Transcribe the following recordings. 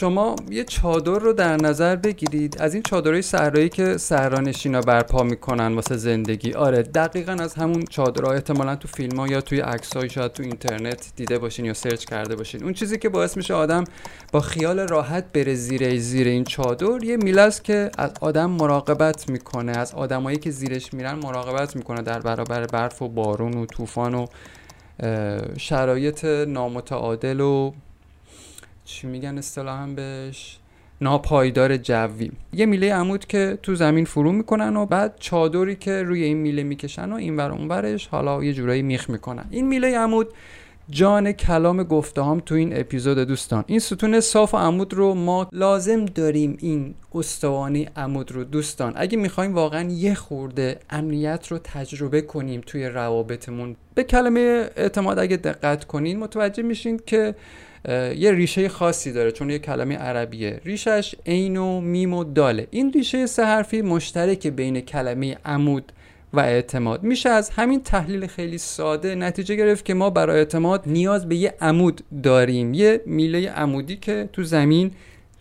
شما یه چادر رو در نظر بگیرید. از این چادرهای صحرایی که صحرانشینا برپا می‌کنن واسه زندگی. آره دقیقا از همون چادرها. احتمالا تو فیلم ها یا توی عکس شاید تو اینترنت دیده باشین یا سرچ کرده باشین. اون چیزی که باعث میشه آدم با خیال راحت بره زیر زیر این چادر یه میله است که از آدم مراقبت می‌کنه. از آدمایی که زیرش میرن مراقبت می‌کنه در برابر برف و بارون و طوفان و شرایط نامتعادل و چی میگن اصطلاحا بهش؟ ناپایدار جوی. یه میله عمود که تو زمین فرو می‌کنن و بعد چادری که روی این میله می‌کشن و این ور اونورش حالا یه جورایی میخ می‌کنن. این میله عمود جان کلام گفته هم تو این اپیزود دوستان. این ستون صاف و عمود رو ما لازم داریم این استوانی عمود رو. دوستان اگه می‌خوایم واقعا یه خورده امنیت رو تجربه کنیم توی روابطمون به کلمه اعتماد اگه دقت کنین متوجه میشین که یه ریشه خاصی داره چون یه کلمه عربیه. ریشش عین و میم و داله. این ریشه سه حرفی مشترک بین کلمه عمود و اعتماد. میشه از همین تحلیل خیلی ساده نتیجه گرفت که ما برای اعتماد نیاز به یه عمود داریم. یه میله عمودی که تو زمین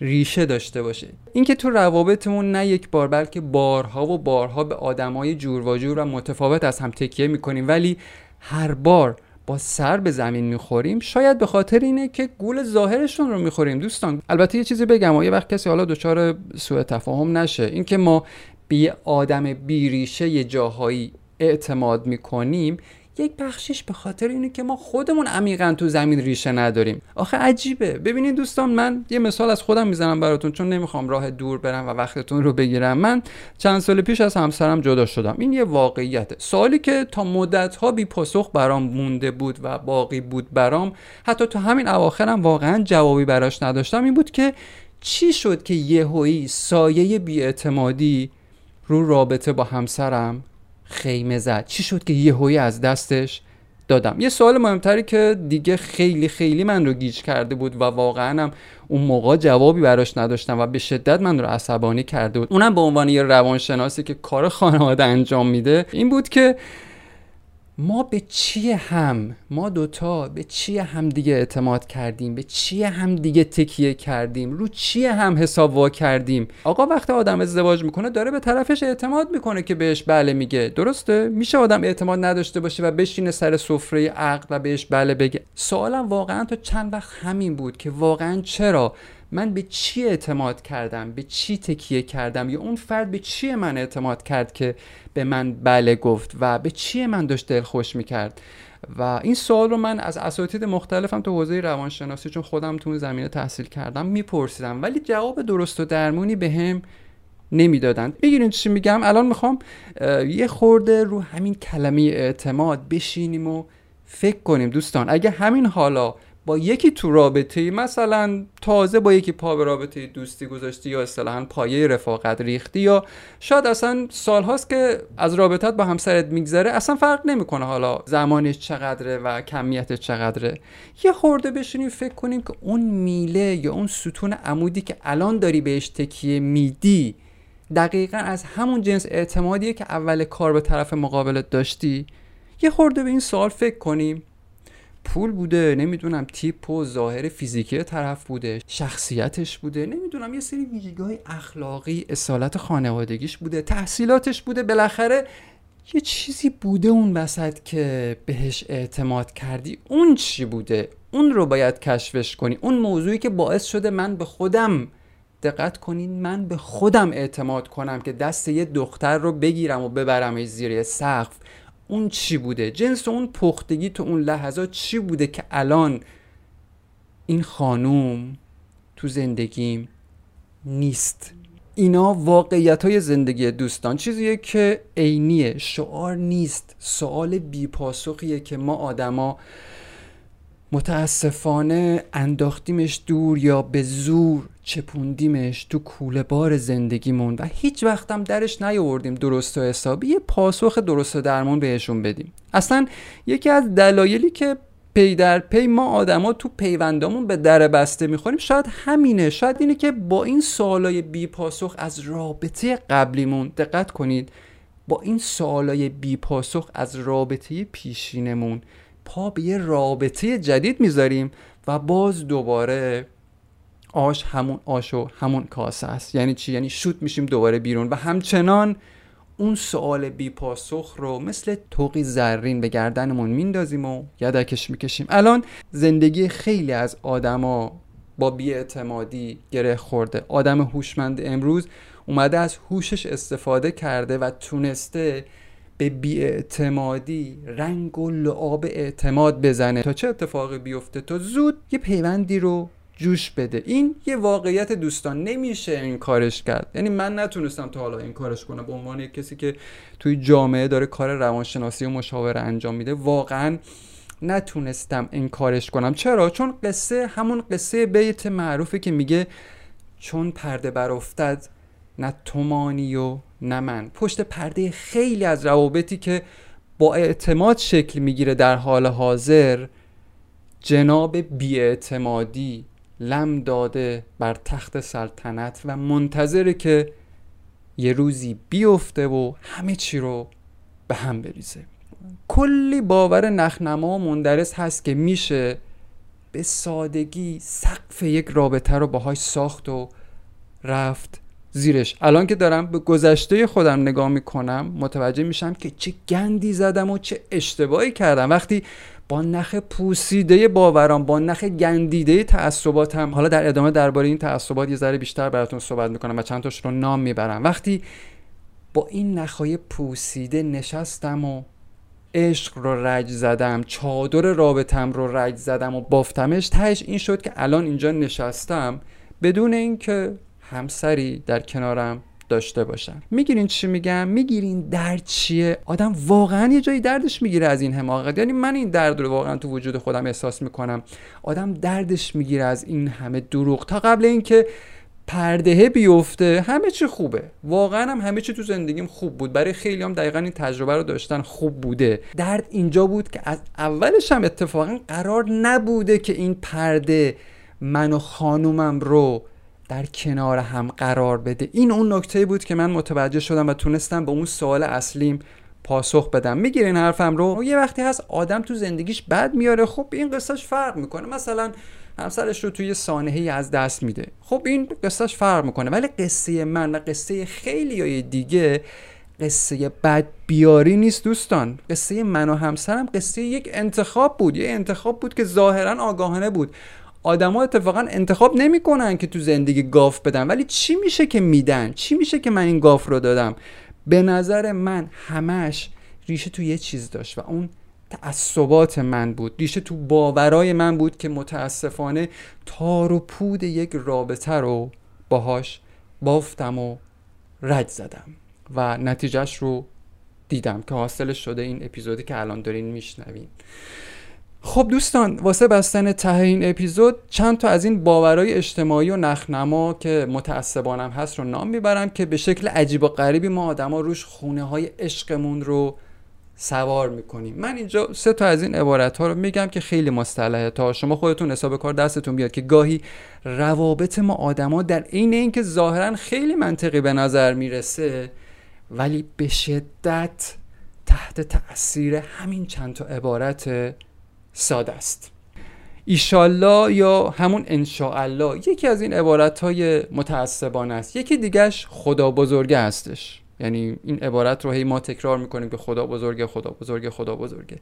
ریشه داشته باشه. اینکه تو روابطمون نه یک بار بلکه بارها و بارها به آدمای جور و جور و متفاوت از هم تکیه می‌کنیم. ولی هر بار با سر به زمین می‌خوریم شاید به خاطر اینه که گول ظاهرشون رو می‌خوریم. دوستان البته یه چیزی بگم و یه وقت کسی حالا دچار سوء تفاهم نشه. اینکه ما به یه آدم بیریشه یه جاهایی اعتماد می‌کنیم یک بخشش به خاطر اینه که ما خودمون عمیقا تو زمین ریشه نداریم. آخه عجیبه. ببینید دوستان من یه مثال از خودم می‌زنم براتون چون نمی‌خوام راه دور برم و وقتتون رو بگیرم. من چند سال پیش از همسرم جدا شدم. این یه واقعیته سوالی که تا مدت ها بی پاسخ برام مونده بود و باقی بود برام حتی تو همین اواخرم واقعا جوابی براش نداشتم این بود که چی شد که یهویی سایه بیاعتمادی رو رابطه با همسرم خیمه زد. چی شد که یهویی از دستش دادم؟ یه سوال مهمتری که دیگه خیلی خیلی من رو گیج کرده بود و واقعا هم اون موقع جوابی براش نداشتم و به شدت من رو عصبانی کرده بود. اونم به عنوان یه روانشناسی که کار خانواده انجام میده این بود که ما به چی هم ما دوتا به چی هم دیگه اعتماد کردیم؟ به چی هم دیگه تکیه کردیم؟ رو چی هم حساب وا کردیم؟ آقا وقتی آدم ازدواج می‌کنه داره به طرفش اعتماد می‌کنه که بهش بله میگه. درسته؟ میشه آدم اعتماد نداشته باشه و بشینه سر سفره عقل و بهش بله بگه. سوالم واقعا تا چند وقت همین بود که واقعا چرا من به چی اعتماد کردم؟ به چی تکیه کردم؟ یا اون فرد به چی من اعتماد کرد که به من بله گفت و به چی من داشت دل خوش می‌کرد؟ و این سوال رو من از اساتید مختلفم تو حوزه روانشناسی چون خودم تو اون زمینه تحصیل کردم میپرسیدم. ولی جواب درست و درمونی به هم نمی‌دادن بگیرین چی میگم؟ الان می‌خوام یه خورده رو همین کلمه اعتماد بشینیم و فکر کنیم دوستان. اگه همین حالا با یکی تو رابطه مثلا تازه با یکی پا به رابطه دوستی گذاشتی یا اصطلاحا پایه رفاقت ریختی یا شاید اصلا سالهاست که از رابطت با همسرت میگذره اصلا فرق نمی‌کنه حالا زمانش چقدره و کمیتش چقدره. یه خورده بشینیم فکر کنیم که اون میله یا اون ستون عمودی که الان داری بهش تکیه میدی دقیقا از همون جنس اعتمادیه که اول کار به طرف مقابلت داشتی. یه خورده به این سوال فکر کنیم. پول بوده نمی‌دونم تیپ و ظاهر فیزیکی طرف بوده شخصیتش بوده نمی‌دونم یه سری ویژگی اخلاقی اصالت خانوادگیش بوده تحصیلاتش بوده بالاخره یه چیزی بوده اون وسط که بهش اعتماد کردی. اون چی بوده؟ اون رو باید کشفش کنی. اون موضوعی که باعث شده من به خودم دقت کنین من به خودم اعتماد کنم که دست یه دختر رو بگیرم و ببرم زیر سقف. اون چی بوده؟ جنس اون پختگی تو اون لحظات چی بوده که الان این خانوم تو زندگیم نیست؟ اینا واقعیت های زندگی دوستان. چیزیه که عینیه شعار نیست. سوال بیپاسخیه که ما آدما متاسفانه انداختیمش دور یا به زور چپوندیمش تو کوله بار زندگیمون و هیچ وقتم درش نیاوردیم درست و حسابی یه پاسخ درست و درمون بهشون بدیم. اصلا یکی از دلایلی که پی در پی ما آدما تو پیوندامون به در بسته می‌خوریم شاید همینه. شاید اینه که با این سوالای بی پاسخ از رابطه قبلیمون دقت کنید با این سوالای بی پاسخ از رابطه پیشینمون پا به یه رابطه جدید می‌ذاریم و باز دوباره آش همون آش و همون کاسه است. یعنی چی؟ یعنی شوت میشیم دوباره بیرون. و همچنان اون سوال بی پاسخ رو مثل توقی زرین به گردنمون میندازیم و یدکش می‌کشیم. الان زندگی خیلی از آدما با بیاعتمادی گره خورده. آدم هوشمند امروز اومده از هوشش استفاده کرده و تونسته به بیاعتمادی رنگ و لعاب اعتماد بزنه. تا چه اتفاقی بیفته؟ تا زود یه پیوندی رو جوش بده. این یه واقعیت دوستان. نمیشه این کارش کرد. یعنی من نتونستم تا حالا این کارش کنم. به عنوان کسی که توی جامعه داره کار روانشناسی و مشاوره انجام میده واقعا نتونستم این کارش کنم. چرا؟ چون قصه همون قصه بیت معروفه که میگه چون پرده برافتد نه تومانی و نه من. پشت پرده خیلی از روابطی که با اعتماد شکل می‌گیره در حال حاضر جناب بیاعتمادی لم داده بر تخت سلطنت و منتظره که یه روزی بیفته و همه چی رو به هم بریزه. کلی باور نخنما و مندرس هست که میشه به سادگی سقف یک رابطه رو باهاش ساخت و رفت زیرش. الان که دارم به گذشته خودم نگاه می‌کنم متوجه میشم که چه گندی زدم و چه اشتباهی کردم. وقتی با نخ پوسیده باورام با نخ گندیده تعصباتم حالا در ادامه درباره این تعصبات یه ذره بیشتر براتون صحبت می‌کنم و چند تاش رو نام می‌برم. وقتی با این نخهای پوسیده نشستم و عشق رو رج زدم چادر رابطم رو رج زدم و بافتمش تهش این شد که الان اینجا نشستم بدون اینکه همسری در کنارم داشته باشم می‌گیرین چی میگم می‌گیرین درد چیه؟ آدم واقعا یه جایی دردش می‌گیره از این حماقت. یعنی من این درد رو واقعا تو وجود خودم احساس می‌کنم. آدم دردش می‌گیره از این همه دروغ. تا قبل اینکه پردهه بیفته همه چی خوبه. واقعا هم همه چی تو زندگیم خوب بود. برای خیلی هم دقیقا این تجربه رو داشتن خوب بوده. درد اینجا بود که از اولش هم اتفاقا قرار نبوده که این پرده من و خانومم رو در کنار هم قرار بده. این اون نکته بود که من متوجه شدم و تونستم به اون سوال اصلیم پاسخ بدم. می‌گیرین حرفم رو؟ یه وقتی هست آدم تو زندگیش بد میاره. خب این قصهش فرق می‌کنه. مثلا همسرش رو توی سانحه از دست میده. خب این قصهش فرق می‌کنه. ولی قصه من و قصه خیلی های دیگه قصه بد بیاری نیست دوستان. قصه من و همسرم قصه یک انتخاب بود. یه انتخاب بود که ظاهرا آگاهانه بود. آدما اتفاقا انتخاب نمی‌کنن که تو زندگی گاف بدن. ولی چی میشه که میدن؟ چی میشه که من این گاف رو دادم؟ به نظر من همش ریشه تو یه چیز داشت و اون تعصبات من بود. ریشه تو باورای من بود که متاسفانه تار و پود یک رابطه رو باهاش بافتم و رد زدم و نتیجهش رو دیدم که حاصلش شده این اپیزودی که الان دارین میشنوین. خب دوستان واسه بستن ته این اپیزود چند تا از این باورهای اجتماعی و نخنما که متعصبانم هست رو نام می‌برم که به شکل عجیب و غریبی ما آدما روش خونه های عشقمون رو سوار می‌کنیم. من اینجا سه تا از این عبارت ها رو میگم که خیلی مصطلحه. تا شما خودتون حساب کار دستتون بیاد که گاهی روابط ما آدما در عین اینکه ظاهرا خیلی منطقی به نظر می‌رسه ولی به شدت تحت تاثیر همین چند تا عبارت ساده است. ایشالله یا همون انشاءالله یکی از این عبارت های متعصبانه است. یکی دیگهش خدا بزرگه هستش. یعنی این عبارت رو هی ما تکرار می‌کنیم که خدا بزرگه خدا بزرگه خدا بزرگه.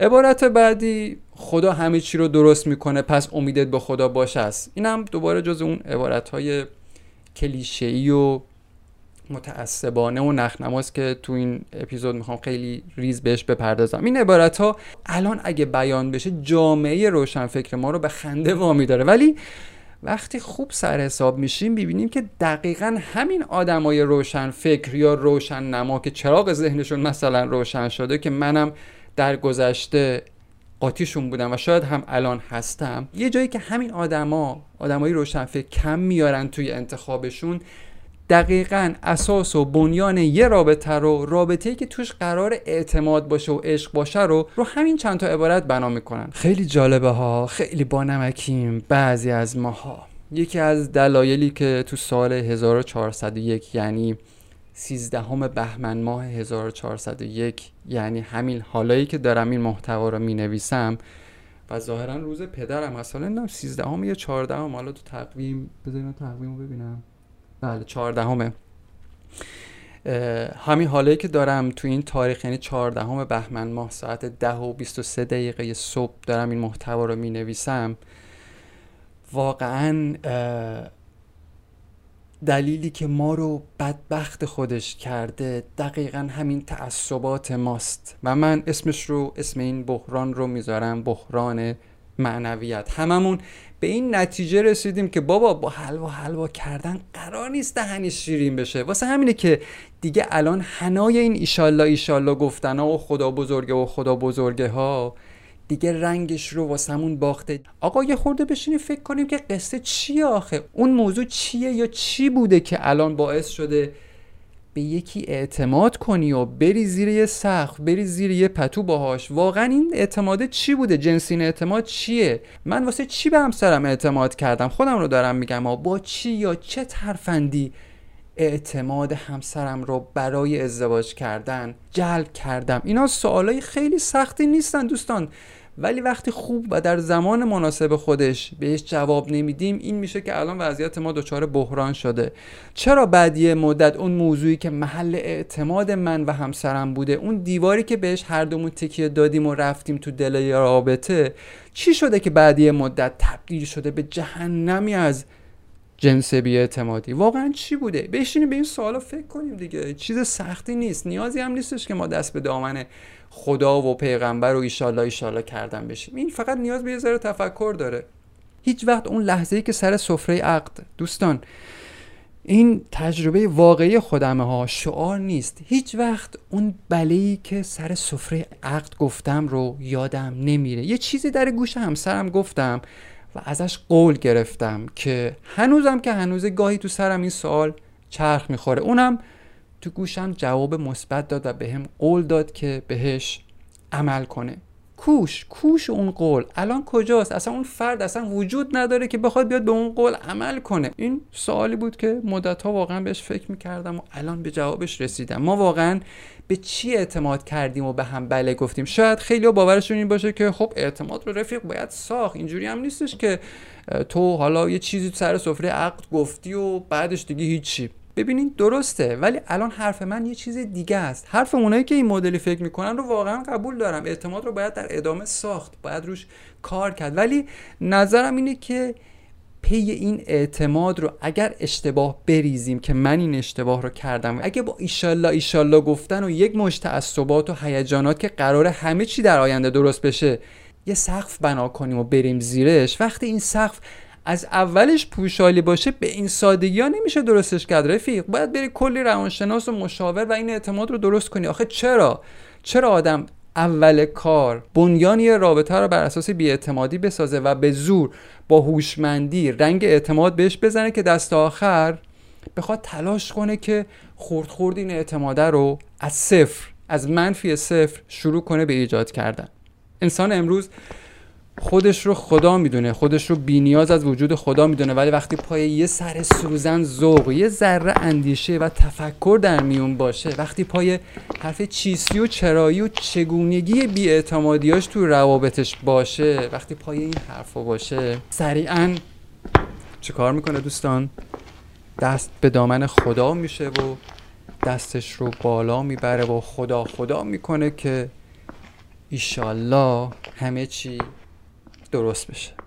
عبارت بعدی خدا همه چی رو درست می‌کنه پس امیدت به خدا باشه است. این هم دوباره جز اون عبارت های کلیشه‌ای و متعصبانه و نخنماست که تو این اپیزود می‌خوام خیلی ریز بهش بپردازم. این عبارت ها الان اگه بیان بشه جامعه روشنفکر ما رو به خنده وامی داره. ولی وقتی خوب سر حساب میشیم ببینیم که دقیقا همین آدمای روشن فکر یا روشن نما که چراغ ذهنشون مثلا روشن شده که منم در گذشته قاطیشون بودم و شاید هم الان هستم یه جایی که همین آدما روشن فکر کم میارن توی انتخابشون دقیقا اساس و بنیان یه رابطه رو رابطه‌ای که توش قرار اعتماد باشه و عشق باشه رو رو همین چند تا عبارت بنا می‌کنن. خیلی جالبه ها خیلی بانمکیم بعضی از ماها. یکی از دلایلی که تو سال 1401 یعنی 13 بهمن ماه 1401 یعنی همین حالایی که دارم این محتوا رو می نویسم و ظاهرا روز پدرم هست. حالا نمی‌دونم 13 هم یا 14 هم حالا تو تقویم بذارین تقویم رو ببینم. بله 14 همه همین حالی که دارم تو این تاریخ یعنی 14 همه بهمن ماه ساعت 10 و 23 دقیقه صبح دارم این محتوا رو می نویسم واقعا دلیلی که ما رو بدبخت خودش کرده دقیقا همین تعصبات ماست. و من اسمش رو اسم این بحران رو می‌ذارم بحران معنویت. هممون به این نتیجه رسیدیم که بابا با حلوا حلوا کردن قرار نیست دهنی شیرین بشه. واسه همینه که دیگه الان حنای این ایشالله ایشالله گفتن ها و خدا بزرگه و خدا بزرگه ها دیگه رنگش رو واسمون باخته. آقا یه خورده بشینیم فکر کنیم که قصه چیه آخه؟ اون موضوع چیه یا چی بوده که الان باعث شده به یکی اعتماد کنی و بری زیر یه سقف بری زیر یه پتو باهاش. واقعا این اعتماده چی بوده؟ جنسین اعتماد چیه؟ من واسه چی به همسرم اعتماد کردم؟ خودم رو دارم میگم. با چی یا چه ترفندی اعتماد همسرم رو برای ازدواج کردن جلب کردم؟ اینا سوالای خیلی سختی نیستن دوستان. ولی وقتی خوب و در زمان مناسب خودش بهش جواب نمیدیم این میشه که الان وضعیت ما دچار بحران شده. چرا بعد یه مدت اون موضوعی که محل اعتماد من و همسرم بوده اون دیواری که بهش هر دومون تکیه دادیم و رفتیم تو دل رابطه چی شده که بعد یه مدت تبدیل شده به جهنمی از جنس اعتمادی واقعا چی بوده؟ بشینیم به این سوالا فکر کنیم دیگه. چیز سختی نیست. نیازی هم نیستش که ما دست به دامن خدا و پیغمبر و ایشالله ایشالله کردن بشیم. این فقط نیاز به یه ذره تفکر داره. هیچ وقت اون لحظه ای که سر سفره عقد دوستان این تجربه واقعی خودمه ها شعار نیست. هیچ وقت اون بلهی که سر سفره عقد گفتم رو یادم نمیره. یه چیزی در گوش همسرم گفتم و ازش قول گرفتم که هنوزم که هنوز گاهی تو سرم این سوال چرخ می‌خوره. اونم تو گوشم جواب مثبت داد و به قول داد که بهش عمل کنه. کوش کوش اون قول. الان کجاست؟ اصلا اون فرد اصلا وجود نداره که بخواد بیاد به اون قول عمل کنه. این سوالی بود که مدت ها واقعا بهش فکر می‌کردم و الان به جوابش رسیدم. ما واقعا به چی اعتماد کردیم و به هم بله گفتیم؟ شاید خیلی باورشون این باشه که خب اعتماد رو رفیق باید ساخت. اینجوری هم نیستش که تو حالا یه چیزی سر سفره عقد گفتی و بعدش دیگه هیچی. ببینید درسته ولی الان حرف من یه چیز دیگه است. حرف اونایی که این مدلی فکر می‌کنن رو واقعا قبول دارم. اعتماد رو باید در ادامه ساخت باید روش کار کرد. ولی نظرم اینه که پی این اعتماد رو اگر اشتباه بریزیم که من این اشتباه رو کردم اگه با ایشالله ایشالله گفتن و یک مشت تعصبات و هیجانات که قرار همه چی در آینده درست بشه یه سقف بنا کنیم و بریم زیرش وقتی این سقف از اولش پوشالی باشه به این سادگی ها نمیشه درستش کرد رفیق. باید بری کلی روانشناس و مشاور و این اعتماد رو درست کنی. آخه چرا؟ چرا آدم اول کار بنیانی رابطه رو بر اساس بیاعتمادی بسازه و به زور با هوشمندی رنگ اعتماد بهش بزنه که دست آخر بخواد تلاش کنه که خورد خورد این اعتماده رو از صفر از منفی صفر شروع کنه به ایجاد کردن. انسان امروز خودش رو خدا می‌دونه خودش رو بینیاز از وجود خدا می‌دونه. ولی وقتی پای یه سر سوزن ذوق یه ذره اندیشه و تفکر در میون باشه وقتی پای حرف چیسی و چرایی و چگونگی بیاعتمادیاش تو روابطش باشه وقتی پای این حرفا باشه سریعا چه کار می‌کنه دوستان؟ دست به دامن خدا میشه و دستش رو بالا می‌بره و خدا خدا می‌کنه که ایشالله همه چی درست بشه.